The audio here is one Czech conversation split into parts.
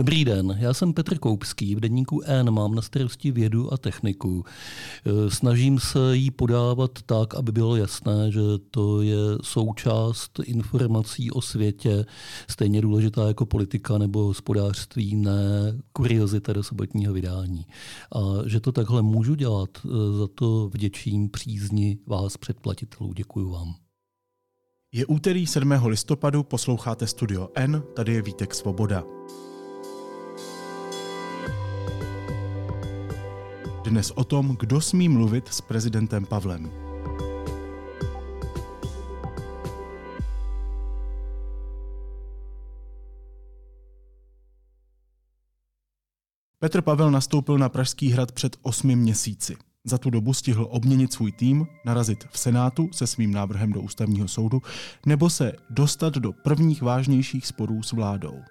Dobrý den, já jsem Petr Koupský, v denníku N mám na starosti vědu a techniku. E, snažím se jí podávat tak, aby bylo jasné, že to je součást informací o světě, stejně důležitá jako politika nebo hospodářství, ne kuriozita do sobotního vydání. A že to takhle můžu dělat, e, za to vděčím přízni vás předplatitelů. Děkuji vám. Je úterý 7. listopadu, posloucháte Studio N, tady je Vítek Svoboda. Dnes o tom, kdo smí mluvit s prezidentem Pavlem. Petr Pavel nastoupil na Pražský hrad před osmi měsíci. Za tu dobu stihl obměnit svůj tým, narazit v Senátu se svým návrhem do ústavního soudu nebo se dostat do prvních vážnějších sporů s vládou.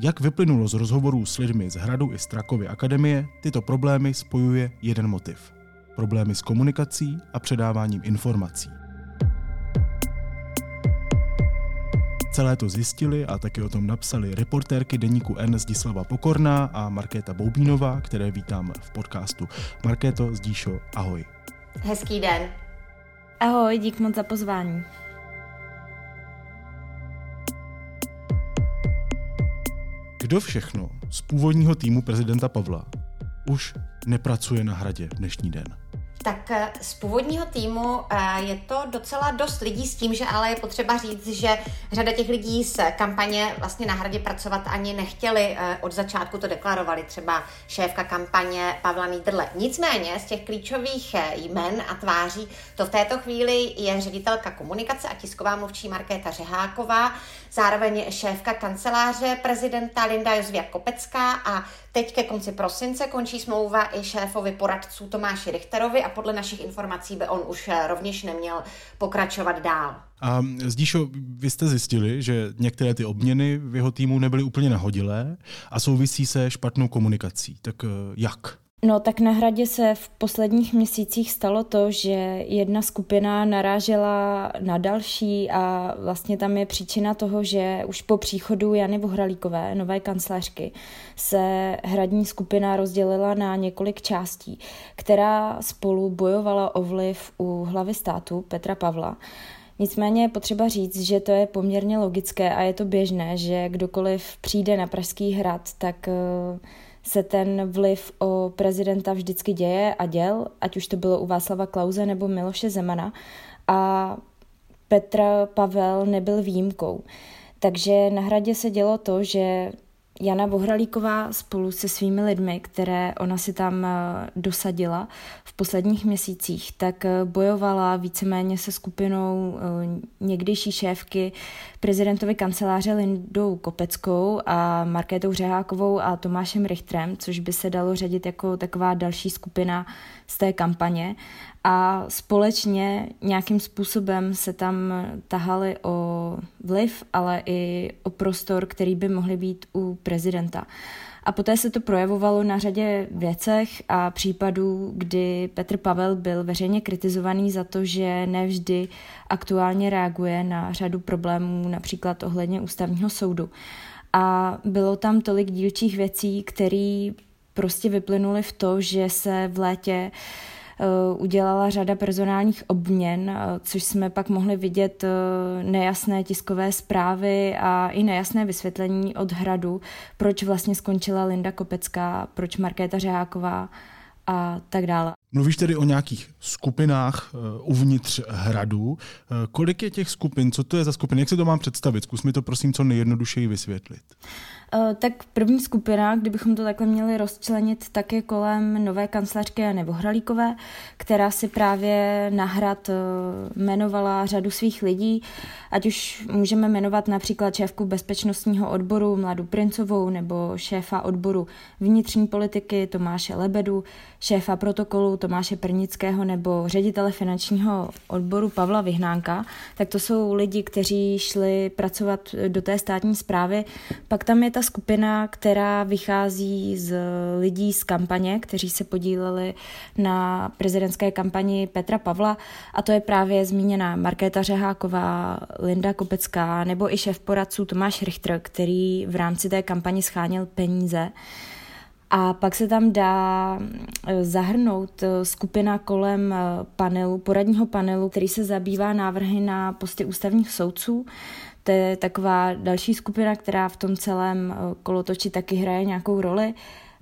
Jak vyplynulo z rozhovorů s lidmi z Hradu i Strakovy akademie, tyto problémy spojuje jeden motiv. Problémy s komunikací a předáváním informací. Celé to zjistili a taky o tom napsali reportérky deníku N Zdislava Pokorná a Markéta Boubínová, které vítám v podcastu. Markéto, Zdíšo, ahoj. Hezký den. Ahoj, dík moc za pozvání. Kdo všechno z původního týmu prezidenta Pavla už nepracuje na hradě dnešní den? Tak eh, z původního týmu eh, je to docela dost lidí s tím, že ale je potřeba říct, že řada těch lidí z kampaně vlastně na hradě pracovat ani nechtěli. Eh, od začátku to deklarovali třeba šéfka kampaně Pavla Nídrle. Nicméně z těch klíčových jmen a tváří to v této chvíli je ředitelka komunikace a tisková mluvčí Markéta Řeháková, zároveň šéfka kanceláře prezidenta Linda Jozvia Kopecká a teď ke konci prosince končí smlouva i šéfovi poradců Tomáši Richterovi a podle našich informací by on už eh, rovněž neměl pokračovat dál. A Zdíšo, vy jste zjistili, že některé ty obměny v jeho týmu nebyly úplně nahodilé a souvisí se špatnou komunikací. Tak eh, jak? No tak na hradě se v posledních měsících stalo to, že jedna skupina narážela na další a vlastně tam je příčina toho, že už po příchodu Jany Vohralíkové, nové kancléřky, se hradní skupina rozdělila na několik částí, která spolu bojovala o vliv u hlavy státu Petra Pavla. Nicméně je potřeba říct, že to je poměrně logické a je to běžné, že kdokoliv přijde na Pražský hrad, tak uh, se ten vliv o prezidenta vždycky děje a děl, ať už to bylo u Václava Klauze nebo Miloše Zemana. A Petr Pavel nebyl výjimkou. Takže na hradě se dělo to, že Jana Vohralíková spolu se svými lidmi, které ona si tam eh, dosadila v posledních měsících, tak eh, bojovala víceméně se skupinou eh, někdejší šéfky prezidentovy kanceláře Lindou Kopeckou a Markétou Řehákovou a Tomášem Richtrem, což by se dalo řadit jako taková další skupina z té kampaně a společně nějakým způsobem se tam tahali o vliv, ale i o prostor, který by mohly být u prezidenta. A poté se to projevovalo na řadě věcech a případů, kdy Petr Pavel byl veřejně kritizovaný za to, že nevždy aktuálně reaguje na řadu problémů, například ohledně ústavního soudu. A bylo tam tolik dílčích věcí, které prostě vyplynuly v to, že se v létě uh, udělala řada personálních obměn, eh, což jsme pak mohli vidět eh, nejasné tiskové zprávy a i nejasné vysvětlení od hradu, proč vlastně skončila Linda Kopecká, proč Markéta Řeháková a tak dále. Mluvíš tedy o nějakých skupinách uvnitř hradu. Kolik je těch skupin? Co to je za skupiny? Jak se to mám představit? Zkus mi to prosím co nejjednodušeji vysvětlit. Eh, tak první skupina, kdybychom to takhle měli rozčlenit, tak je kolem nové kancelářky Jany Vohralíkové, která si právě na hrad eh, jmenovala řadu svých lidí, ať už můžeme jmenovat například šéfku bezpečnostního odboru Mladu Princovou nebo šéfa odboru vnitřní politiky Tomáše Lebedu, šéfa protokolu Tomáše Pernického nebo ředitele finančního odboru Pavla Vyhnánka, tak to jsou lidi, kteří šli pracovat do té státní zprávy. Pak tam je ta skupina, která vychází z lidí z kampaně, kteří se podíleli na prezidentské kampani Petra Pavla a to je právě zmíněná Markéta Řeháková, Linda Kopecká nebo i šéf poradců Tomáš Richter, který v rámci té kampani scháněl peníze. A pak se tam dá eh, zahrnout eh, skupina kolem eh, panelu, poradního panelu, který se zabývá návrhy na posty ústavních soudců. To je taková další skupina, která v tom celém kolotoči taky hraje nějakou roli.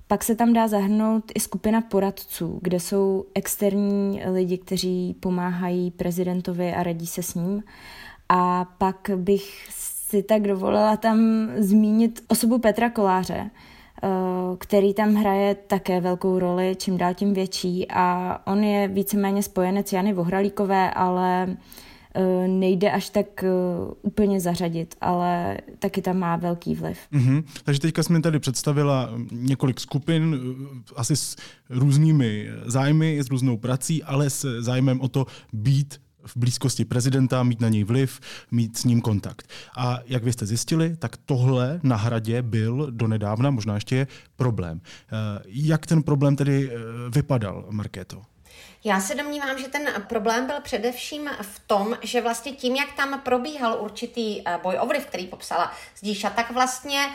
Pak se tam dá zahrnout i skupina poradců, kde jsou externí lidi, kteří pomáhají prezidentovi a radí se s ním. A pak bych si tak dovolila tam zmínit osobu Petra Koláře, eh, který tam hraje také velkou roli, čím dál tím větší a on je víceméně spojenec Jany Vohralíkové, ale eh, nejde až tak eh, úplně zařadit, ale taky tam má velký vliv. Mm-hmm. Takže teďka jsme tady představila několik skupin, asi s různými zájmy, s různou prací, ale s zájmem o to být v blízkosti prezidenta, mít na něj vliv, mít s ním kontakt. A jak vy jste zjistili, tak tohle na hradě byl donedávna, možná ještě je problém. Eh, jak ten problém tedy eh, vypadal, Markéto? Já se domnívám, že ten problém byl především v tom, že vlastně tím, jak tam probíhal určitý eh, boj o vliv, který popsala Zdíša, tak vlastně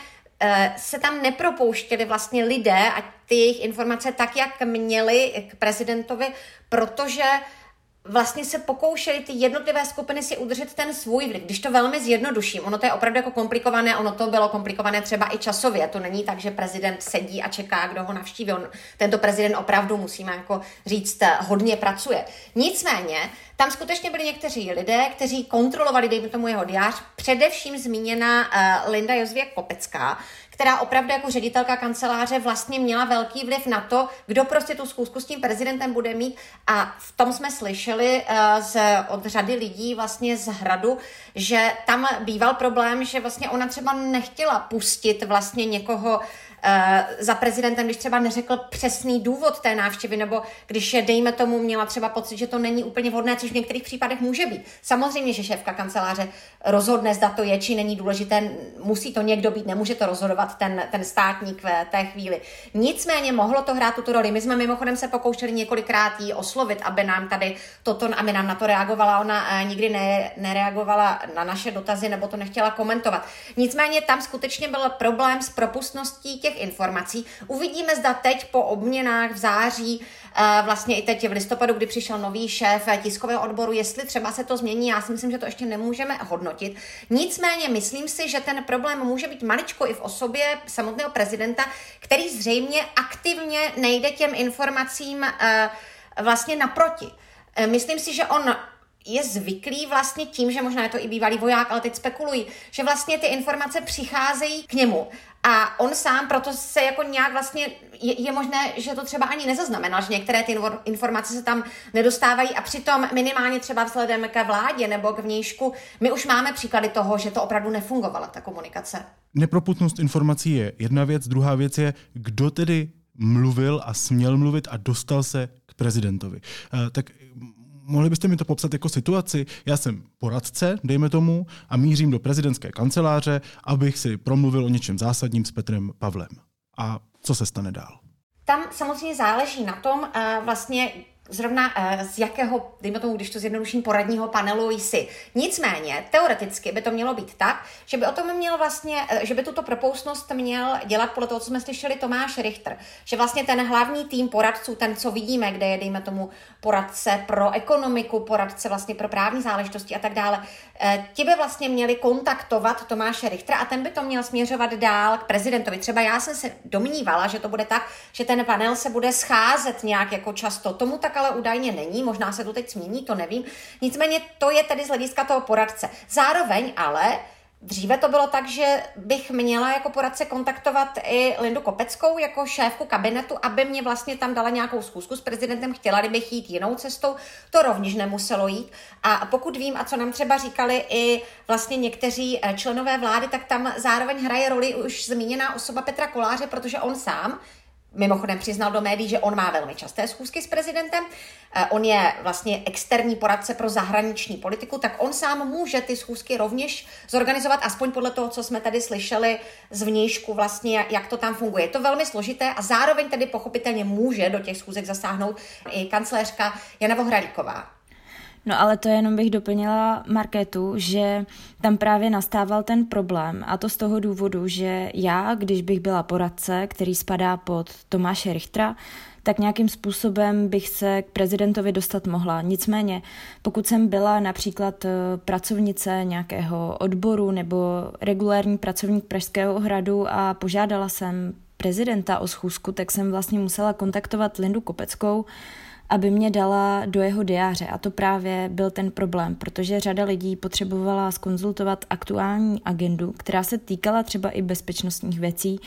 se tam nepropouštěli vlastně lidé a ty jejich informace tak, jak měli k prezidentovi, protože uh, vlastně se pokoušeli ty jednotlivé skupiny si udržet ten svůj vliv. Když to velmi zjednoduším, ono to je opravdu jako komplikované, ono to bylo komplikované třeba i časově. To není tak, že prezident sedí a čeká, kdo ho navštíví. On, tento prezident opravdu, musíme jako říct, hodně pracuje. Nicméně, tam skutečně byli někteří lidé, kteří kontrolovali, dejme tomu jeho diář, především zmíněná uh, Linda Jozvěk Kopecká, která opravdu jako ředitelka kanceláře vlastně měla velký vliv na to, kdo prostě tu zkusku s tím prezidentem bude mít. A v tom jsme slyšeli uh, z, od řady lidí vlastně z hradu, že tam býval problém, že vlastně ona třeba nechtěla pustit vlastně někoho Eh, za prezidentem, když třeba neřekl přesný důvod té návštěvy, nebo když dejme tomu, měla třeba pocit, že to není úplně vhodné, což v některých případech může být. Samozřejmě, že šéfka kanceláře rozhodne, zda to je, či není důležité, musí to někdo být, nemůže to rozhodovat ten, ten státník v té chvíli. Nicméně mohlo to hrát tuto roli. My jsme mimochodem se pokoušeli několikrát jí oslovit, aby nám tady toto, aby nám na to reagovala. Ona eh, nikdy ne, nereagovala na naše dotazy nebo to nechtěla komentovat. Nicméně tam skutečně byl problém s propustností těch těch informací. Uvidíme, zda teď po obměnách v září, eh, vlastně i teď v listopadu, kdy přišel nový šéf tiskového odboru, jestli třeba se to změní. Já si myslím, že to ještě nemůžeme hodnotit. Nicméně myslím si, že ten problém může být maličko i v osobě samotného prezidenta, který zřejmě aktivně nejde těm informacím eh, vlastně naproti. Eh, myslím si, že on je zvyklý vlastně tím, že možná je to i bývalý voják, ale teď spekulují, že vlastně ty informace přicházejí k němu a on sám proto se jako nějak vlastně, je, je možné, že to třeba ani nezaznamenal, že některé ty informace se tam nedostávají a přitom minimálně třeba vzhledem ke vládě nebo k vnějšku, my už máme příklady toho, že to opravdu nefungovala, ta komunikace. Neproputnost informací je jedna věc, druhá věc je, kdo tedy mluvil a směl mluvit a dostal se k prezidentovi. Uh, tak mohli byste mi to popsat jako situaci? Já jsem poradce, dejme tomu, a mířím do prezidentské kanceláře, abych si promluvil o něčem zásadním s Petrem Pavlem. A co se stane dál? Tam samozřejmě záleží na tom, vlastně zrovna uh, z jakého, dejme tomu, když to zjednoduším, poradního panelu jsi. Nicméně, teoreticky by to mělo být tak, že by o tom měl vlastně, uh, že by tuto propoustnost měl dělat podle toho, co jsme slyšeli Tomáš Richter. Že vlastně ten hlavní tým poradců, ten, co vidíme, kde je, dejme tomu, poradce pro ekonomiku, poradce vlastně pro právní záležitosti a tak dále, uh, ti by vlastně měli kontaktovat Tomáše Richtera a ten by to měl směřovat dál k prezidentovi. Třeba já jsem se domnívala, že to bude tak, že ten panel se bude scházet nějak jako často. Tomu tak ale údajně není, možná se to teď změní, to nevím. Nicméně to je tedy z hlediska toho poradce. Zároveň ale Dříve to bylo tak, že bych měla jako poradce kontaktovat i Lindu Kopeckou jako šéfku kabinetu, aby mě vlastně tam dala nějakou schůzku s prezidentem. Chtěla kdybych jít jinou cestou, to rovněž nemuselo jít. A pokud vím, a co nám třeba říkali i vlastně někteří eh, členové vlády, tak tam zároveň hraje roli už zmíněná osoba Petra Koláře, protože on sám Mimochodem přiznal do médií, že on má velmi časté schůzky s prezidentem. Eh, on je vlastně externí poradce pro zahraniční politiku, tak on sám může ty schůzky rovněž zorganizovat, aspoň podle toho, co jsme tady slyšeli z vnějšku, vlastně, jak to tam funguje. Je to velmi složité a zároveň tedy pochopitelně může do těch schůzek zasáhnout i kancléřka Jana Vohralíková. No ale to jenom bych doplnila Marketu, že tam právě nastával ten problém a to z toho důvodu, že já, když bych byla poradce, který spadá pod Tomáše Richtera, tak nějakým způsobem bych se k prezidentovi dostat mohla. Nicméně, pokud jsem byla například eh, pracovnice nějakého odboru nebo regulární pracovník Pražského hradu a požádala jsem prezidenta o schůzku, tak jsem vlastně musela kontaktovat Lindu Kopeckou, aby mě dala do jeho diáře. A to právě byl ten problém, protože řada lidí potřebovala skonzultovat aktuální agendu, která se týkala třeba i bezpečnostních věcí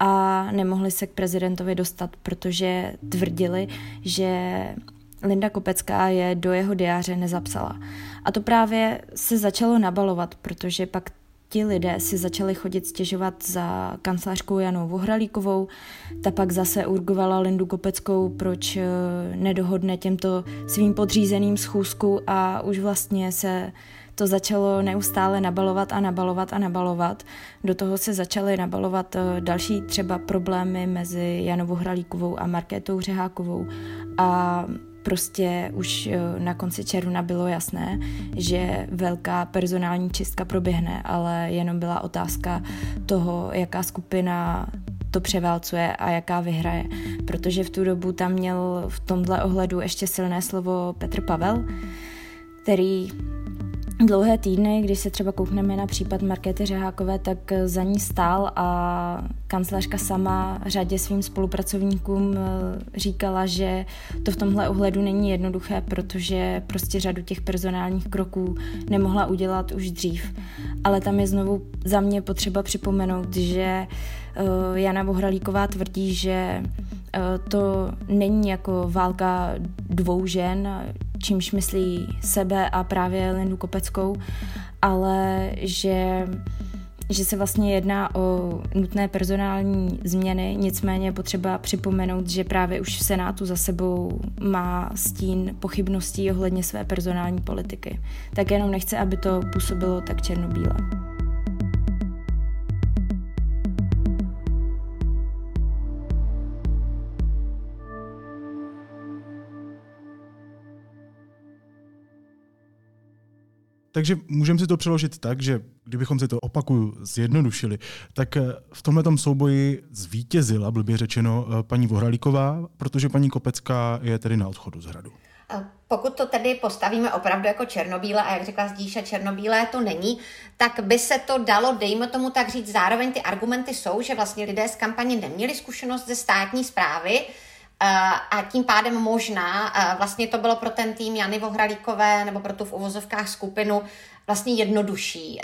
a nemohli se k prezidentovi dostat, protože tvrdili, že Linda Kopecká je do jeho diáře nezapsala. A to právě se začalo nabalovat, protože pak ti lidé si začali chodit stěžovat za kancelářkou Janou Vohralíkovou, ta pak zase urgovala Lindu Kopeckou, proč eh, nedohodne těmto svým podřízeným schůzku a už vlastně se to začalo neustále nabalovat a nabalovat a nabalovat. Do toho se začaly nabalovat eh, další třeba problémy mezi Janou Hralíkovou a Markétou Řehákovou a prostě už eh, na konci června bylo jasné, že velká personální čistka proběhne, ale jenom byla otázka toho, jaká skupina to převálcuje a jaká vyhraje. Protože v tu dobu tam měl v tomhle ohledu ještě silné slovo Petr Pavel, který dlouhé týdny, když se třeba koukneme na případ Markety Řehákové, tak za ní stál a kancelářka sama řadě svým spolupracovníkům eh, říkala, že to v tomhle ohledu není jednoduché, protože prostě řadu těch personálních kroků nemohla udělat už dřív. Ale tam je znovu za mě potřeba připomenout, že eh, Jana Vohralíková tvrdí, že eh, to není jako válka dvou žen, čímž myslí sebe a právě Lindu Kopeckou, ale že že se vlastně jedná o nutné personální změny, nicméně je potřeba připomenout, že právě už v Senátu za sebou má stín pochybností ohledně své personální politiky. Tak jenom nechce, aby to působilo tak černobíle. Takže můžeme si to přeložit tak, že kdybychom si to opakuju zjednodušili, tak eh, v tomhle souboji zvítězila, blbě řečeno, eh, paní Vohralíková, protože paní Kopecká je tedy na odchodu z hradu. Pokud to tedy postavíme opravdu jako černobíle, a jak řekla Zdíša, černobílé to není, tak by se to dalo, dejme tomu tak říct, zároveň ty argumenty jsou, že vlastně lidé z kampaně neměli zkušenost ze státní zprávy, a tím pádem možná, vlastně to bylo pro ten tým Jany Vohralíkové nebo pro tu v uvozovkách skupinu vlastně jednodušší.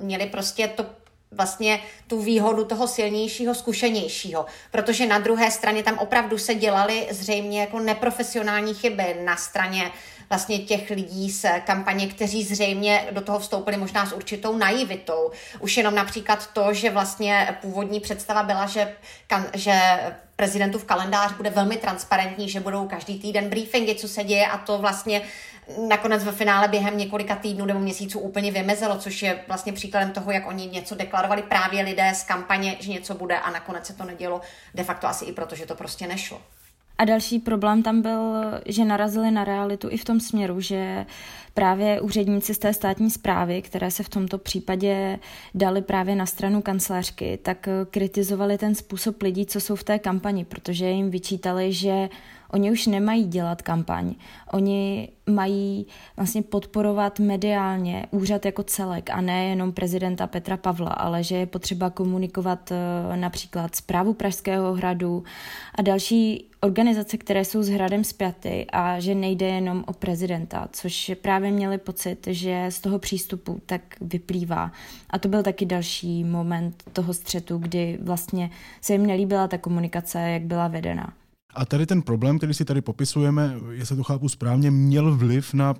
Měli prostě to vlastně tu výhodu toho silnějšího, zkušenějšího, protože na druhé straně tam opravdu se dělaly zřejmě jako neprofesionální chyby na straně vlastně těch lidí z kampaně, kteří zřejmě do toho vstoupili možná s určitou naivitou. Už jenom například to, že vlastně původní představa byla, že, kan, že prezidentův kalendář bude velmi transparentní, že budou každý týden briefingy, co se děje a to vlastně nakonec ve finále během několika týdnů nebo měsíců úplně vymezelo, což je vlastně příkladem toho, jak oni něco deklarovali právě lidé z kampaně, že něco bude a nakonec se to nedělo de facto asi i proto, že to prostě nešlo. A další problém tam byl, že narazili na realitu i v tom směru, že právě úředníci z té státní zprávy, které se v tomto případě dali právě na stranu kancelářky, tak kritizovali ten způsob lidí, co jsou v té kampani, protože jim vyčítali, že Oni už nemají dělat kampaň. Oni mají vlastně podporovat mediálně úřad jako celek a ne jenom prezidenta Petra Pavla, ale že je potřeba komunikovat eh, například zprávu Pražského hradu a další organizace, které jsou s hradem zpěty a že nejde jenom o prezidenta, což právě měli pocit, že z toho přístupu tak vyplývá. A to byl taky další moment toho střetu, kdy vlastně se jim nelíbila ta komunikace, jak byla vedena. A tady ten problém, který si tady popisujeme, jestli to chápu správně, měl vliv na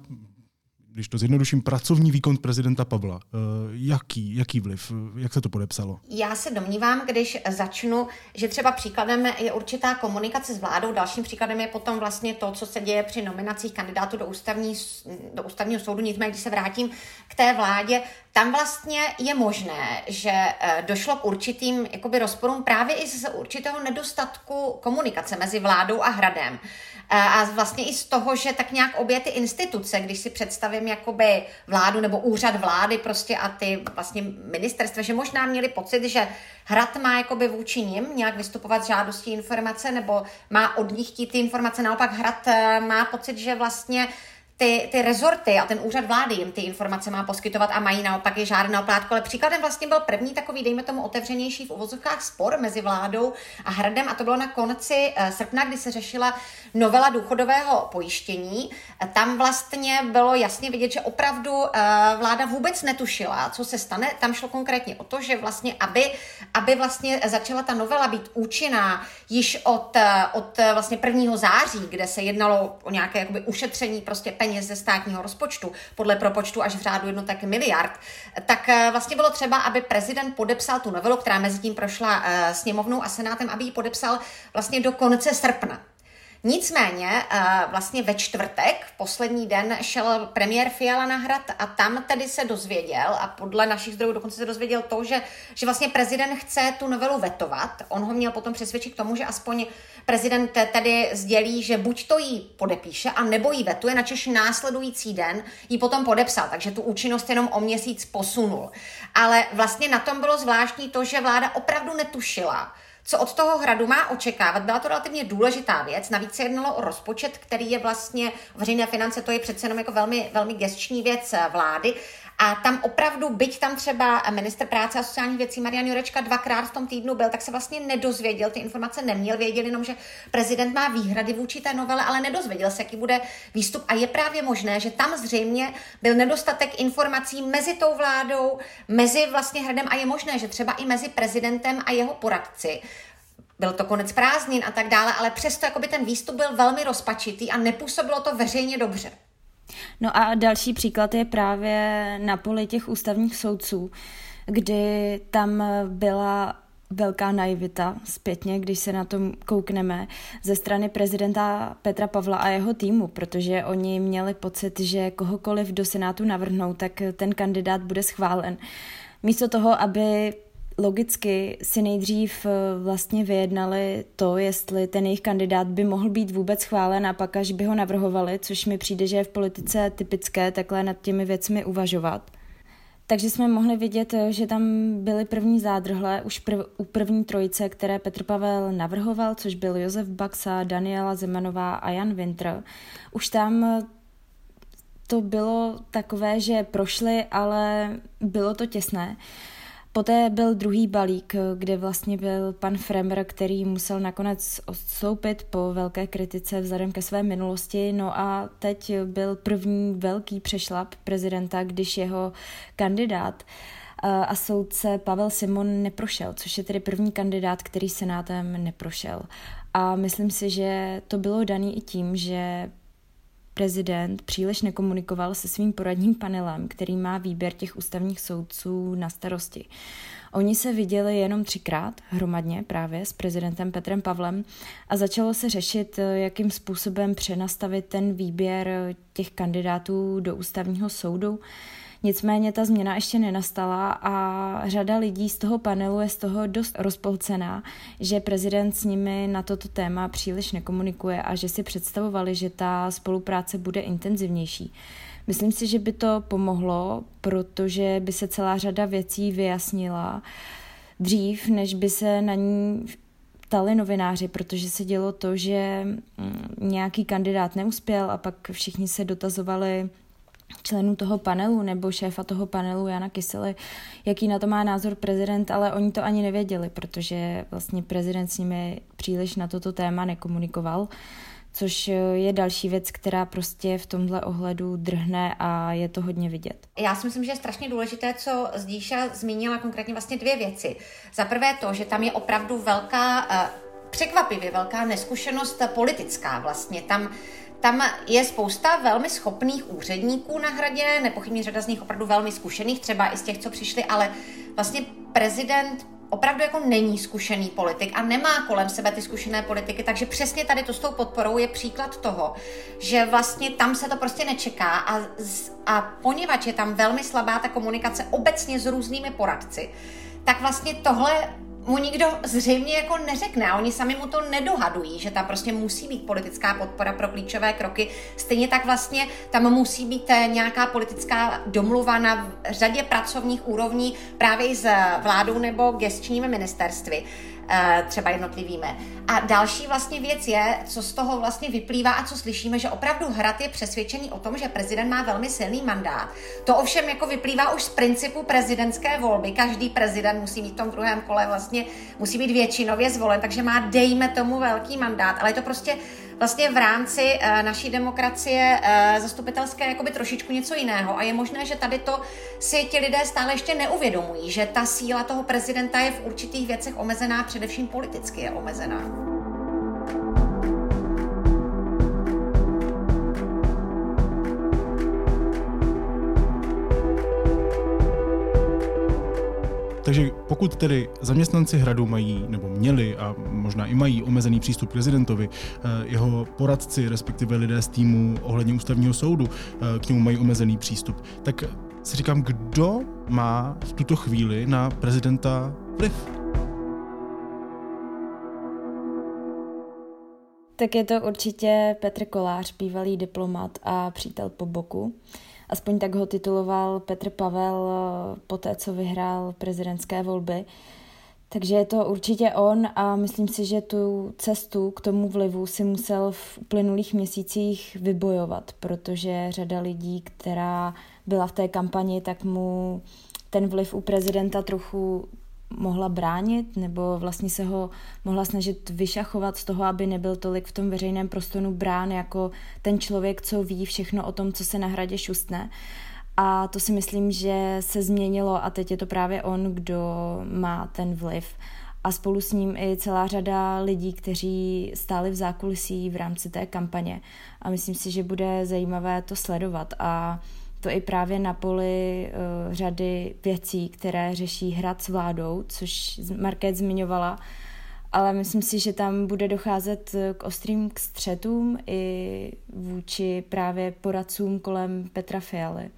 když to zjednoduším, pracovní výkon prezidenta Pavla. Eh, jaký, jaký vliv? Jak se to podepsalo? Já se domnívám, když začnu, že třeba příkladem je určitá komunikace s vládou, dalším příkladem je potom vlastně to, co se děje při nominacích kandidátů do, ústavní, do ústavního soudu. Nicméně, když se vrátím k té vládě, tam vlastně je možné, že eh, došlo k určitým jakoby, rozporům právě i z určitého nedostatku komunikace mezi vládou a hradem. Eh, a vlastně i z toho, že tak nějak obě ty instituce, když si představím jakoby vládu nebo úřad vlády prostě a ty vlastně ministerstva, že možná měli pocit, že hrad má jakoby vůči nim nějak vystupovat s žádostí informace nebo má od nich chtít ty informace, naopak hrad eh, má pocit, že vlastně ty, ty rezorty a ten úřad vlády jim ty informace má poskytovat a mají naopak je žádné oplátko. Ale příkladem vlastně byl první takový, dejme tomu, otevřenější v uvozovkách spor mezi vládou a hradem a to bylo na konci eh, srpna, kdy se řešila novela důchodového pojištění. Tam vlastně bylo jasně vidět, že opravdu eh, vláda vůbec netušila, co se stane. Tam šlo konkrétně o to, že vlastně, aby, aby vlastně začala ta novela být účinná již od, eh, od vlastně 1. září, kde se jednalo o nějaké jakoby ušetření prostě peněz ze státního rozpočtu, podle propočtu až v řádu jednotek miliard, tak eh, vlastně bylo třeba, aby prezident podepsal tu novelu, která mezi tím prošla sněmovnou a senátem, aby ji podepsal vlastně do konce srpna. Nicméně eh, vlastně ve čtvrtek, poslední den, šel premiér Fiala na hrad a tam tedy se dozvěděl a podle našich zdrojů dokonce se dozvěděl to, že, že vlastně prezident chce tu novelu vetovat. On ho měl potom přesvědčit k tomu, že aspoň prezident tedy sdělí, že buď to jí podepíše, a nebo jí vetuje, načež následující den ji potom podepsal, takže tu účinnost jenom o měsíc posunul. Ale vlastně na tom bylo zvláštní to, že vláda opravdu netušila, co od toho hradu má očekávat. Byla to relativně důležitá věc, navíc se jednalo o rozpočet, který je vlastně veřejné finance, to je přece jenom jako velmi, velmi gestční věc vlády a tam opravdu, byť tam třeba minister práce a sociálních věcí Marian Jurečka dvakrát v tom týdnu byl, tak se vlastně nedozvěděl, ty informace neměl, věděl jenom, že prezident má výhrady vůči té novele, ale nedozvěděl se, jaký bude výstup. A je právě možné, že tam zřejmě byl nedostatek informací mezi tou vládou, mezi vlastně hradem a je možné, že třeba i mezi prezidentem a jeho poradci byl to konec prázdnin a tak dále, ale přesto jakoby ten výstup byl velmi rozpačitý a nepůsobilo to veřejně dobře. No a další příklad je právě na poli těch ústavních soudců, kdy tam byla velká naivita zpětně, když se na tom koukneme ze strany prezidenta Petra Pavla a jeho týmu, protože oni měli pocit, že kohokoliv do Senátu navrhnou, tak ten kandidát bude schválen. Místo toho, aby logicky si nejdřív eh, vlastně vyjednali to, jestli ten jejich kandidát by mohl být vůbec chválen a pak až by ho navrhovali, což mi přijde, že je v politice typické takhle nad těmi věcmi uvažovat. Takže jsme mohli vidět, eh, že tam byly první zádrhle už prv, u první trojice, které Petr Pavel navrhoval, což byl Josef Baxa, Daniela Zemanová a Jan Winter. Už tam eh, to bylo takové, že prošli, ale bylo to těsné. Poté byl druhý balík, kde vlastně byl pan Fremer, který musel nakonec odstoupit po velké kritice vzhledem ke své minulosti. No a teď byl první velký přešlap prezidenta, když jeho kandidát a soudce Pavel Simon neprošel, což je tedy první kandidát, který senátem neprošel. A myslím si, že to bylo dané i tím, že prezident příliš nekomunikoval se svým poradním panelem, který má výběr těch ústavních soudců na starosti. Oni se viděli jenom třikrát hromadně právě s prezidentem Petrem Pavlem a začalo se řešit, jakým způsobem přenastavit ten výběr těch kandidátů do ústavního soudu. Nicméně ta změna ještě nenastala a řada lidí z toho panelu je z toho dost rozpolcená, že prezident s nimi na toto téma příliš nekomunikuje a že si představovali, že ta spolupráce bude intenzivnější. Myslím si, že by to pomohlo, protože by se celá řada věcí vyjasnila dřív, než by se na ní ptali novináři, protože se dělo to, že mm, nějaký kandidát neuspěl a pak všichni se dotazovali členů toho panelu nebo šéfa toho panelu Jana Kysely, jaký na to má názor prezident, ale oni to ani nevěděli, protože vlastně prezident s nimi příliš na toto téma nekomunikoval, což je další věc, která prostě v tomhle ohledu drhne a je to hodně vidět. Já si myslím, že je strašně důležité, co Zdíša zmínila konkrétně vlastně dvě věci. Za prvé to, že tam je opravdu velká, eh, překvapivě velká neskušenost politická vlastně. Tam tam je spousta velmi schopných úředníků na hradě, nepochybně řada z nich opravdu velmi zkušených, třeba i z těch, co přišli, ale vlastně prezident opravdu jako není zkušený politik a nemá kolem sebe ty zkušené politiky, takže přesně tady to s tou podporou je příklad toho, že vlastně tam se to prostě nečeká a, a poněvadž je tam velmi slabá ta komunikace obecně s různými poradci, tak vlastně tohle mu nikdo zřejmě jako neřekne a oni sami mu to nedohadují, že tam prostě musí být politická podpora pro klíčové kroky. Stejně tak vlastně tam musí být eh, nějaká politická domluva na řadě pracovních úrovní právě s vládou nebo gestčními ministerstvy. Eh, třeba jednotlivými. A další vlastně věc je, co z toho vlastně vyplývá a co slyšíme, že opravdu Hrad je přesvědčený o tom, že prezident má velmi silný mandát. To ovšem jako vyplývá už z principu prezidentské volby. Každý prezident musí mít v tom druhém kole vlastně, musí být většinově zvolen, takže má dejme tomu velký mandát, ale je to prostě vlastně v rámci uh, naší demokracie uh, zastupitelské jakoby trošičku něco jiného a je možné, že tady to si ti lidé stále ještě neuvědomují, že ta síla toho prezidenta je v určitých věcech omezená, především politicky je omezená. Takže pokud tedy zaměstnanci hradu mají nebo měli a možná i mají omezený přístup k prezidentovi, eh, jeho poradci, respektive lidé z týmu ohledně ústavního soudu eh, k němu mají omezený přístup, tak si říkám, kdo má v tuto chvíli na prezidenta vliv? Tak je to určitě Petr Kolář, bývalý diplomat a přítel po boku. Aspoň tak ho tituloval Petr Pavel eh, po té, co vyhrál prezidentské volby. Takže je to určitě on a myslím si, že tu cestu k tomu vlivu si musel v uplynulých měsících vybojovat, protože řada lidí, která byla v té kampani, tak mu ten vliv u prezidenta trochu mohla bránit nebo vlastně se ho mohla snažit vyšachovat z toho, aby nebyl tolik v tom veřejném prostoru brán jako ten člověk, co ví všechno o tom, co se na hradě šustne. A to si myslím, že se změnilo a teď je to právě on, kdo má ten vliv. A spolu s ním i celá řada lidí, kteří stáli v zákulisí v rámci té kampaně. A myslím si, že bude zajímavé to sledovat. A to i právě na poli uh, řady věcí, které řeší hrad s vládou, což Market zmiňovala, ale myslím si, že tam bude docházet eh, k ostrým k střetům i vůči právě poradcům kolem Petra Fialy.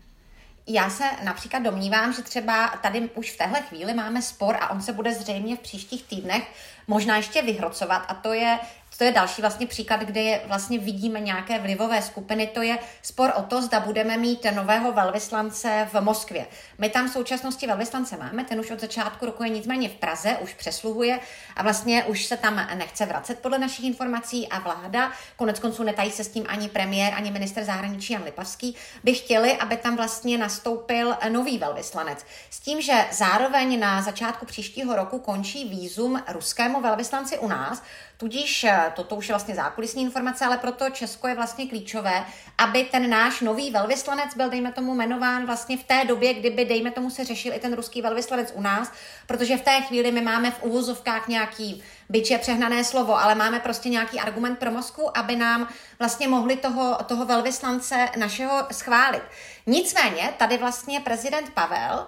Já se například domnívám, že třeba tady už v téhle chvíli máme spor a on se bude zřejmě v příštích týdnech možná ještě vyhrocovat a to je to je další vlastně příklad, kde je, vlastně vidíme nějaké vlivové skupiny. To je spor o to, zda budeme mít nového velvyslance v Moskvě. My tam v současnosti velvyslance máme, ten už od začátku roku je nicméně v Praze, už přesluhuje a vlastně už se tam nechce vracet podle našich informací a vláda, konec konců netají se s tím ani premiér, ani minister zahraničí Jan Lipavský, by chtěli, aby tam vlastně nastoupil nový velvyslanec. S tím, že zároveň na začátku příštího roku končí výzum ruskému velvyslanci u nás, Tudíž eh, toto už je vlastně zákulisní informace, ale proto Česko je vlastně klíčové, aby ten náš nový velvyslanec byl, dejme tomu, jmenován vlastně v té době, kdyby, dejme tomu, se řešil i ten ruský velvyslanec u nás, protože v té chvíli my máme v úvozovkách nějaký byč je přehnané slovo, ale máme prostě nějaký argument pro Moskvu, aby nám vlastně mohli toho, toho velvyslance našeho schválit. Nicméně tady vlastně prezident Pavel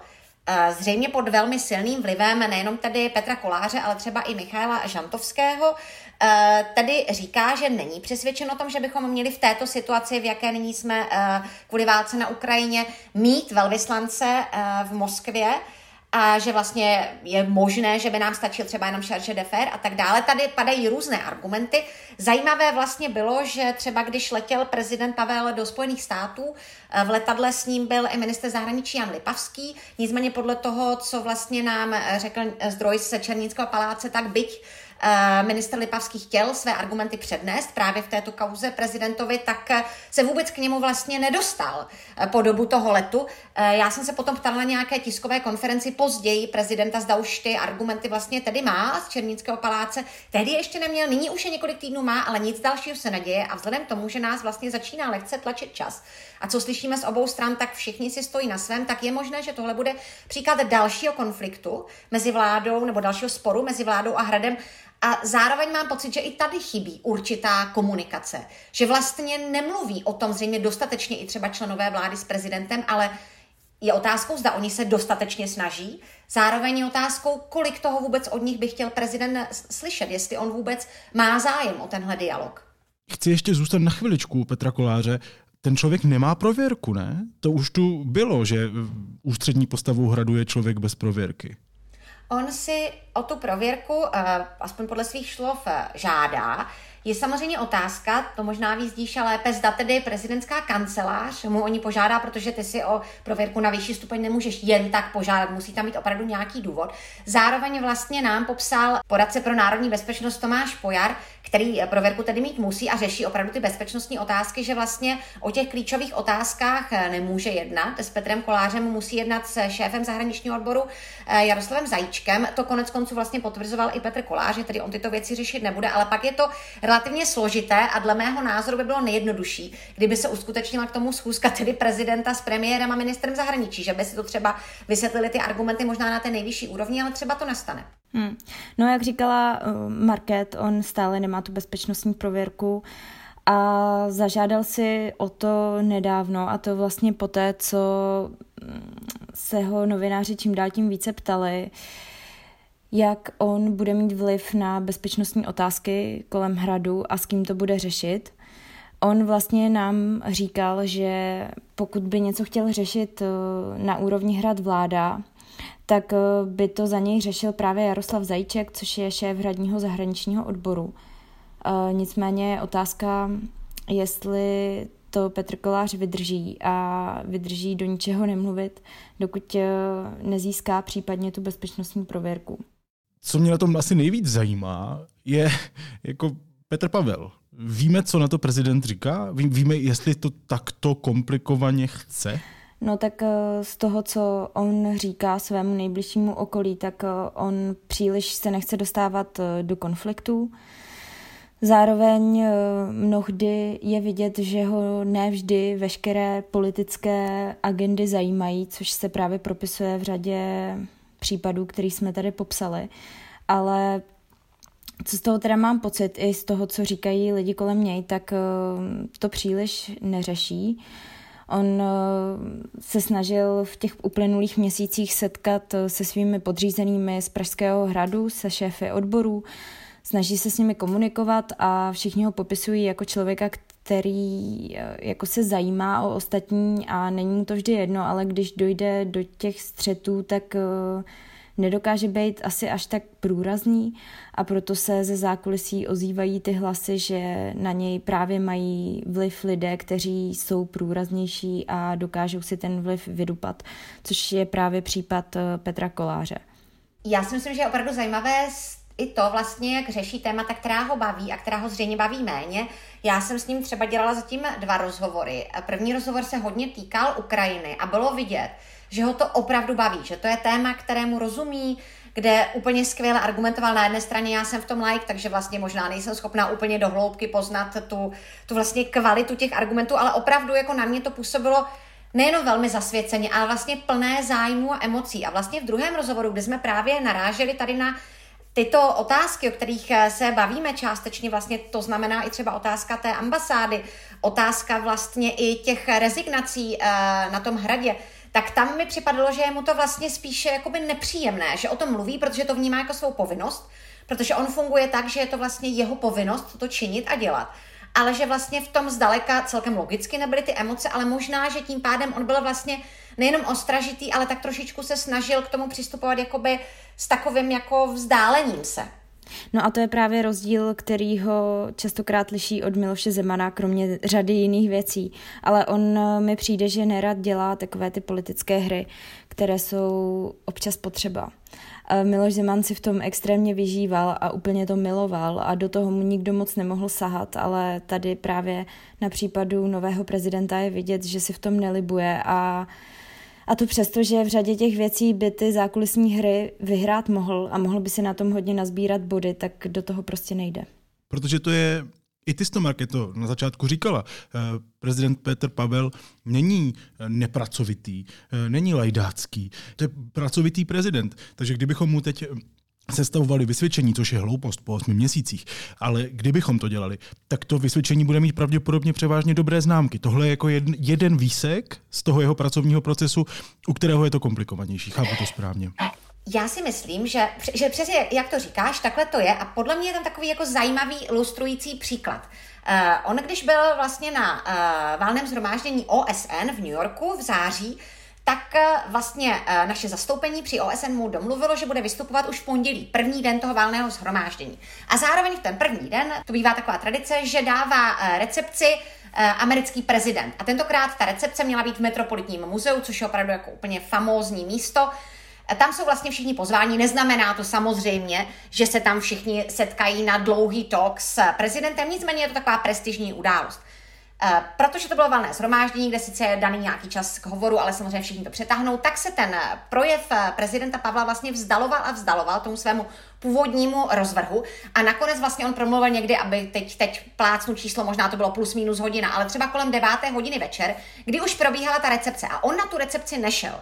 zřejmě pod velmi silným vlivem nejenom tedy Petra Koláře, ale třeba i Michaela Žantovského, eh, tedy říká, že není přesvědčen o tom, že bychom měli v této situaci, v jaké nyní jsme eh, kvůli válce na Ukrajině, mít velvyslance v Moskvě, a že vlastně je možné, že by nám stačil třeba jenom charge d'affaires a tak dále. Tady padají různé argumenty. Zajímavé vlastně bylo, že třeba když letěl prezident Pavel do Spojených států, v letadle s ním byl i minister zahraničí Jan Lipavský, nicméně podle toho, co vlastně nám řekl zdroj z Černínského paláce, tak byť Eh, minister Lipavský chtěl své argumenty přednést právě v této kauze prezidentovi, tak eh, se vůbec k němu vlastně nedostal eh, po dobu toho letu. Já jsem se potom ptala na nějaké tiskové konferenci později prezidenta, zda už ty argumenty vlastně tedy má z Černínského paláce. Tehdy ještě neměl, nyní už je několik týdnů má, ale nic dalšího se neděje a vzhledem k tomu, že nás vlastně začíná lehce tlačit čas a co slyšíme z obou stran, tak všichni si stojí na svém, tak je možné, že tohle bude příklad dalšího konfliktu mezi vládou nebo dalšího sporu mezi vládou a hradem A zároveň mám pocit, že i tady chybí určitá komunikace. Že vlastně nemluví o tom zřejmě dostatečně i třeba členové vlády s prezidentem, ale je otázkou, zda oni se dostatečně snaží. Zároveň je otázkou, kolik toho vůbec od nich by chtěl prezident slyšet, jestli on vůbec má zájem o tenhle dialog. Chci ještě zůstat na chviličku Petra Koláře. Ten člověk nemá prověrku, ne? To už tu bylo, že ústřední postavu hradu je člověk bez prověrky. On si o tu prověrku, eh, aspoň podle svých slov, eh, žádá. Je samozřejmě otázka, to možná vyzdíš lépe, zda tedy prezidentská kancelář mu oni požádá, protože ty si o prověrku na vyšší stupeň nemůžeš jen tak požádat, musí tam mít opravdu nějaký důvod. Zároveň vlastně nám popsal poradce pro národní bezpečnost Tomáš Pojar, který prověrku tedy mít musí a řeší opravdu ty bezpečnostní otázky, že vlastně o těch klíčových otázkách nemůže jednat. S Petrem Kolářem musí jednat s šéfem zahraničního odboru eh, Jaroslavem Zajíčkem. To konec konců vlastně potvrzoval i Petr Kolář, že tedy on tyto věci řešit nebude, ale pak je to relativně složité a dle mého názoru by bylo nejjednodušší, kdyby se uskutečnila k tomu schůzka tedy prezidenta s premiérem a ministrem zahraničí, že by si to třeba vysvětlili ty argumenty možná na té nejvyšší úrovni, ale třeba to nastane. Hmm. No jak říkala uh, Market, on stále nemá tu bezpečnostní prověrku a zažádal si o to nedávno a to vlastně poté, co mm, se ho novináři čím dál tím více ptali, jak on bude mít vliv na bezpečnostní otázky kolem hradu a s kým to bude řešit. On vlastně nám říkal, že pokud by něco chtěl řešit uh, na úrovni hrad vláda, tak eh, by to za něj řešil právě Jaroslav Zajíček, což je šéf hradního zahraničního odboru. Eh, nicméně otázka, jestli to Petr Kolář vydrží a vydrží do ničeho nemluvit, dokud eh, nezíská případně tu bezpečnostní prověrku. Co mě na tom asi nejvíc zajímá, je jako Petr Pavel. Víme, co na to prezident říká? Víme, jestli to takto komplikovaně chce? No tak eh, z toho, co on říká svému nejbližšímu okolí, tak eh, on příliš se nechce dostávat eh, do konfliktů. Zároveň mnohdy je vidět, že ho nevždy veškeré politické agendy zajímají, což se právě propisuje v řadě případů, který jsme tady popsali. Ale co z toho teda mám pocit, i z toho, co říkají lidi kolem něj, tak to příliš neřeší. On eh, se snažil v těch uplynulých měsících setkat eh, se svými podřízenými z Pražského hradu, se šéfy odborů, snaží se s nimi komunikovat a všichni ho popisují jako člověka, který eh, jako se zajímá o ostatní a není mu to vždy jedno, ale když dojde do těch střetů, tak nedokáže být asi až tak průrazný a proto se ze zákulisí ozývají ty hlasy, že na něj právě mají vliv lidé, kteří jsou průraznější a dokážou si ten vliv vydupat, což je právě případ eh, Petra Koláře. Já si myslím, že je opravdu zajímavé i to vlastně, jak řeší témata, která ho baví a která ho zřejmě baví méně. Já jsem s ním třeba dělala zatím dva rozhovory. První rozhovor se hodně týkal Ukrajiny a bylo vidět, že ho to opravdu baví, že to je téma, kterému rozumí, kde úplně skvěle argumentoval na jedné straně, já jsem v tom like, takže vlastně možná nejsem schopná úplně do hloubky poznat tu, tu vlastně kvalitu těch argumentů, ale opravdu jako na mě to působilo nejenom velmi zasvěceně, ale vlastně plné zájmu a emocí. A vlastně v druhém rozhovoru, kde jsme právě naráželi tady na tyto otázky, o kterých se bavíme částečně, vlastně to znamená i třeba otázka té ambasády, otázka vlastně i těch rezignací eh, na tom hradě, tak tam mi připadalo, že je mu to vlastně spíše jakoby nepříjemné, že o tom mluví, protože to vnímá jako svou povinnost, protože on funguje tak, že je to vlastně jeho povinnost to činit a dělat. Ale že vlastně v tom zdaleka celkem logicky nebyly ty emoce, ale možná, že tím pádem on byl vlastně nejenom ostražitý, ale tak trošičku se snažil k tomu přistupovat jakoby s takovým jako vzdálením se. No a to je právě rozdíl, který ho častokrát liší od Miloše Zemana, kromě řady jiných věcí. Ale on eh, mi přijde, že nerad dělá takové ty politické hry, které jsou občas potřeba. Miloš Zeman si v tom extrémně vyžíval a úplně to miloval a do toho mu nikdo moc nemohl sahat, ale tady právě na případu nového prezidenta je vidět, že si v tom nelibuje a a to přesto, že v řadě těch věcí by ty zákulisní hry vyhrát mohl a mohl by si na tom hodně nazbírat body, tak do toho prostě nejde. Protože to je i ty Stomark to na začátku říkala. Eh, prezident Petr Pavel není nepracovitý, eh, není lajdácký. To je pracovitý prezident. Takže kdybychom mu teď sestavovali vysvědčení, což je hloupost po 8 měsících, ale kdybychom to dělali, tak to vysvědčení bude mít pravděpodobně převážně dobré známky. Tohle je jako jeden, jeden výsek z toho jeho pracovního procesu, u kterého je to komplikovanější. Chápu to správně. Já si myslím, že, že přesně jak to říkáš, takhle to je a podle mě je tam takový jako zajímavý ilustrující příklad. Uh, on, když byl vlastně na uh, válném zhromáždění OSN v New Yorku v září, tak uh, vlastně uh, naše zastoupení při OSN mu domluvilo, že bude vystupovat už v pondělí, první den toho válného zhromáždění. A zároveň v ten první den, to bývá taková tradice, že dává uh, recepci americký prezident. A tentokrát ta recepce měla být v Metropolitním muzeu, což je opravdu jako úplně famózní místo, tam jsou vlastně všichni pozváni, neznamená to samozřejmě, že se tam všichni setkají na dlouhý talk s prezidentem, nicméně je to taková prestižní událost. Eh, protože to bylo valné shromáždění, kde sice je daný nějaký čas k hovoru, ale samozřejmě všichni to přetáhnou, tak se ten projev eh, prezidenta Pavla vlastně vzdaloval a vzdaloval tomu svému původnímu rozvrhu a nakonec vlastně on promluvil někdy, aby teď, teď plácnu číslo, možná to bylo plus minus hodina, ale třeba kolem deváté hodiny večer, kdy už probíhala ta recepce a on na tu recepci nešel.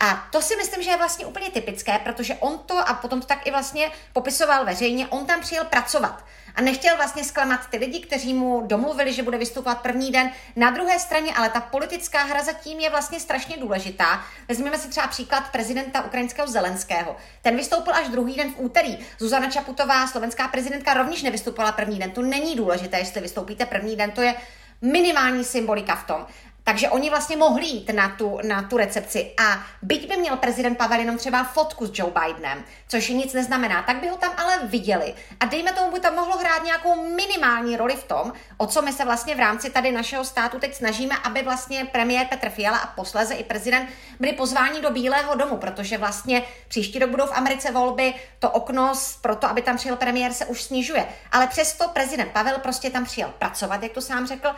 A to si myslím, že je vlastně úplně typické, protože on to, a potom to tak i vlastně popisoval veřejně, on tam přijel pracovat a nechtěl vlastně zklamat ty lidi, kteří mu domluvili, že bude vystupovat první den. Na druhé straně ale ta politická hra zatím je vlastně strašně důležitá. Vezměme si třeba příklad prezidenta ukrajinského Zelenského. Ten vystoupil až druhý den v úterý. Zuzana Čaputová, slovenská prezidentka, rovněž nevystupovala první den. To není důležité, jestli vystoupíte první den, to je minimální symbolika v tom. Takže oni vlastně mohli jít na tu, na tu recepci a byť by měl prezident Pavel jenom třeba fotku s Joe Bidenem, což nic neznamená, tak by ho tam ale viděli. A dejme tomu, by tam mohlo hrát nějakou minimální roli v tom, o co my se vlastně v rámci tady našeho státu teď snažíme, aby vlastně premiér Petr Fiala a posléze i prezident byli pozváni do Bílého domu, protože vlastně příští rok budou v Americe volby, to okno pro to, aby tam přijel premiér, se už snižuje. Ale přesto prezident Pavel prostě tam přijel pracovat, jak to sám řekl,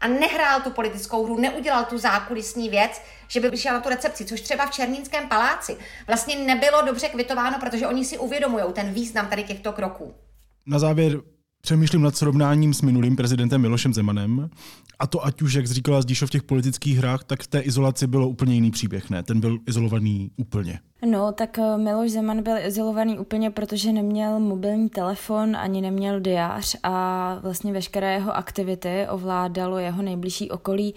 a nehrál tu politickou hru, neudělal tu zákulisní věc, že by šel na tu recepci, což třeba v Černínském paláci vlastně nebylo dobře kvitováno, protože oni si uvědomují ten význam tady těchto kroků. Na závěr přemýšlím nad srovnáním s minulým prezidentem Milošem Zemanem. A to ať už, jak říkala Zdíšo v těch politických hrách, tak v té izolaci bylo úplně jiný příběh, ne? Ten byl izolovaný úplně. No, tak eh, Miloš Zeman byl izolovaný úplně, protože neměl mobilní telefon, ani neměl diář a vlastně veškeré jeho aktivity ovládalo jeho nejbližší okolí,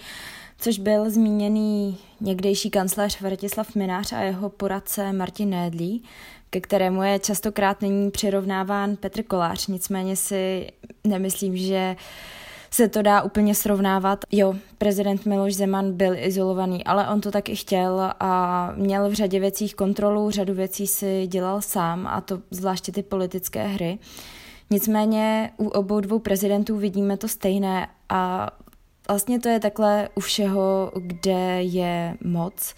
což byl zmíněný někdejší kancléř Vratislav Minář a jeho poradce Martin Nédlí, ke kterému je častokrát nyní přirovnáván Petr Kolář. Nicméně si nemyslím, že se to dá úplně srovnávat. Jo, prezident Miloš Zeman byl izolovaný, ale on to taky chtěl a měl v řadě věcí kontrolu, řadu věcí si dělal sám a to zvláště ty politické hry. Nicméně u obou dvou prezidentů vidíme to stejné a vlastně to je takhle u všeho, kde je moc.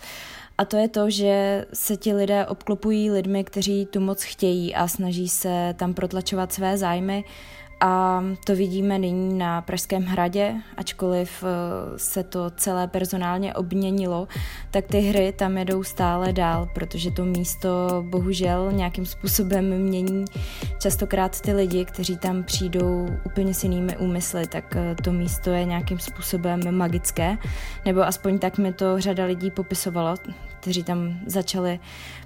A to je to, že se ti lidé obklopují lidmi, kteří tu moc chtějí a snaží se tam protlačovat své zájmy a to vidíme nyní na Pražském hradě, ačkoliv eh, se to celé personálně obměnilo, tak ty hry tam jedou stále dál, protože to místo bohužel nějakým způsobem mění častokrát ty lidi, kteří tam přijdou úplně s jinými úmysly, tak eh, to místo je nějakým způsobem magické, nebo aspoň tak mi to řada lidí popisovalo, kteří tam začali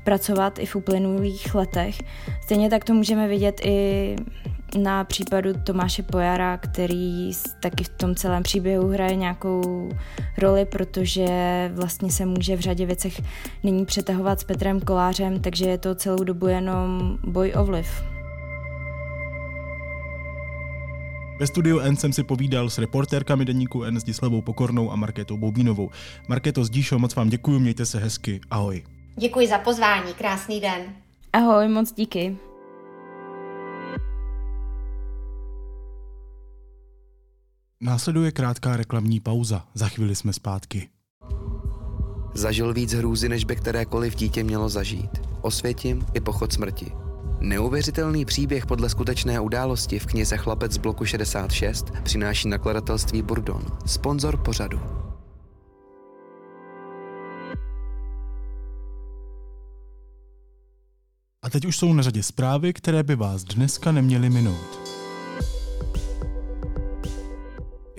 pracovat i v uplynulých letech. Stejně tak to můžeme vidět i na případu Tomáše Pojara, který taky v tom celém příběhu hraje nějakou roli, protože vlastně se může v řadě věcech nyní přetahovat s Petrem Kolářem, takže je to celou dobu jenom boj o vliv. Ve studiu N jsem si povídal s reportérkami deníku N s Dislavou Pokornou a Markétou Boubínovou. Markéto Zdíšo, moc vám děkuji, mějte se hezky, ahoj. Děkuji za pozvání, krásný den. Ahoj, moc díky. Následuje krátká reklamní pauza. Za chvíli jsme zpátky. Zažil víc hrůzy, než by kterékoliv dítě mělo zažít. Osvětím i pochod smrti. Neuvěřitelný příběh podle skutečné události v knize Chlapec z bloku 66 přináší nakladatelství Burdon, sponzor pořadu. A teď už jsou na řadě zprávy, které by vás dneska neměly minout.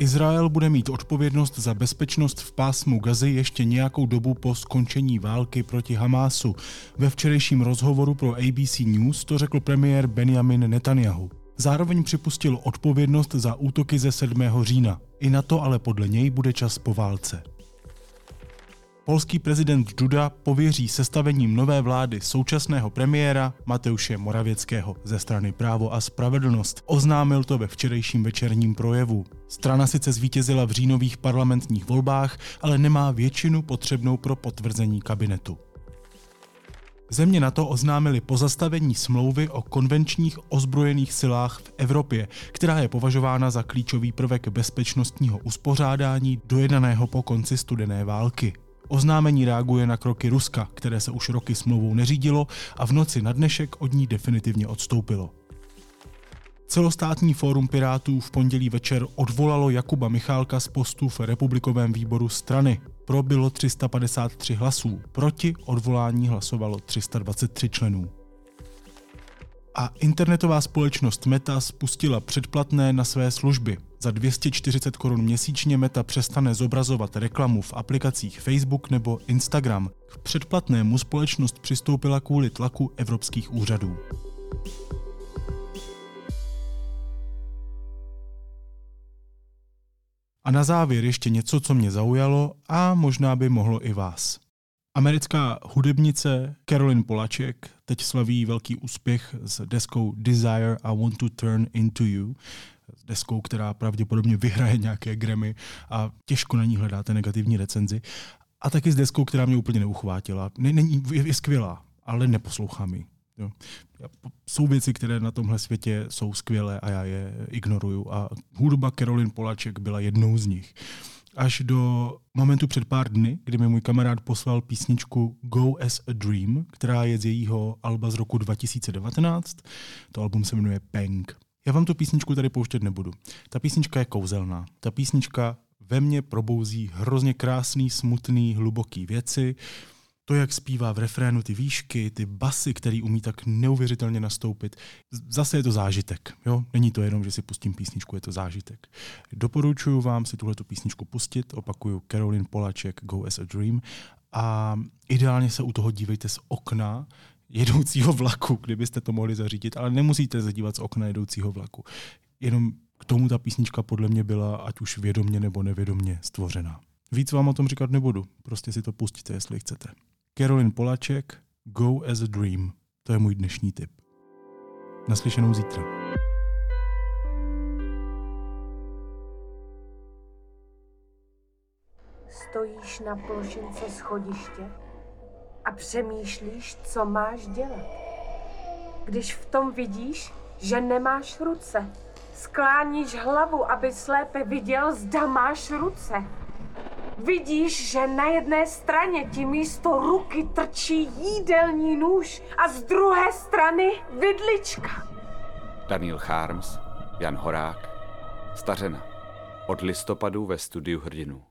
Izrael bude mít odpovědnost za bezpečnost v pásmu Gazy ještě nějakou dobu po skončení války proti Hamásu. Ve včerejším rozhovoru pro ABC News to řekl premiér Benjamin Netanyahu. Zároveň připustil odpovědnost za útoky ze 7. října. I na to ale podle něj bude čas po válce. Polský prezident Duda pověří sestavením nové vlády současného premiéra Mateuše Moravěckého ze strany Právo a spravedlnost. Oznámil to ve včerejším večerním projevu. Strana sice zvítězila v říjnových parlamentních volbách, ale nemá většinu potřebnou pro potvrzení kabinetu. Země NATO oznámili pozastavení smlouvy o konvenčních ozbrojených silách v Evropě, která je považována za klíčový prvek bezpečnostního uspořádání dojednaného po konci studené války. Oznámení reaguje na kroky Ruska, které se už roky smlouvou neřídilo a v noci na dnešek od ní definitivně odstoupilo. Celostátní fórum Pirátů v pondělí večer odvolalo Jakuba Michálka z postu v republikovém výboru strany. Pro bylo 353 hlasů, proti odvolání hlasovalo 323 členů. A internetová společnost Meta spustila předplatné na své služby. Za 240 korun měsíčně Meta přestane zobrazovat reklamu v aplikacích Facebook nebo Instagram. K předplatnému společnost přistoupila kvůli tlaku evropských úřadů. A na závěr ještě něco, co mě zaujalo a možná by mohlo i vás. Americká hudebnice Carolyn Polaček teď slaví velký úspěch s deskou Desire I Want to Turn Into You, s deskou, která pravděpodobně vyhraje nějaké Grammy a těžko na ní hledáte negativní recenzi. A taky s deskou, která mě úplně neuchvátila. Není, je, je skvělá, ale neposlouchám ji. Jo. Jsou věci, které na tomhle světě jsou skvělé a já je ignoruju. A hudba Carolyn Polaček byla jednou z nich až do momentu před pár dny, kdy mi můj kamarád poslal písničku Go as a Dream, která je z jejího alba z roku 2019. To album se jmenuje Peng. Já vám tu písničku tady pouštět nebudu. Ta písnička je kouzelná. Ta písnička ve mně probouzí hrozně krásný, smutný, hluboký věci to, jak zpívá v refrénu ty výšky, ty basy, který umí tak neuvěřitelně nastoupit, zase je to zážitek. Jo? Není to jenom, že si pustím písničku, je to zážitek. Doporučuji vám si tuhle písničku pustit, opakuju Caroline Polaček, Go as a Dream a ideálně se u toho dívejte z okna jedoucího vlaku, kdybyste to mohli zařídit, ale nemusíte se dívat z okna jedoucího vlaku. Jenom k tomu ta písnička podle mě byla, ať už vědomně nebo nevědomně, stvořena. Víc vám o tom říkat nebudu, prostě si to pustíte, jestli chcete. Carolyn Polaček, Go as a Dream. To je můj dnešní tip. Naslyšenou zítra. Stojíš na plošince schodiště a přemýšlíš, co máš dělat. Když v tom vidíš, že nemáš ruce, skláníš hlavu, aby slépe viděl, zda máš ruce. Vidíš, že na jedné straně ti místo ruky trčí jídelní nůž a z druhé strany vidlička. Daniel Charms, Jan Horák, Stařena. Od listopadu ve studiu Hrdinu.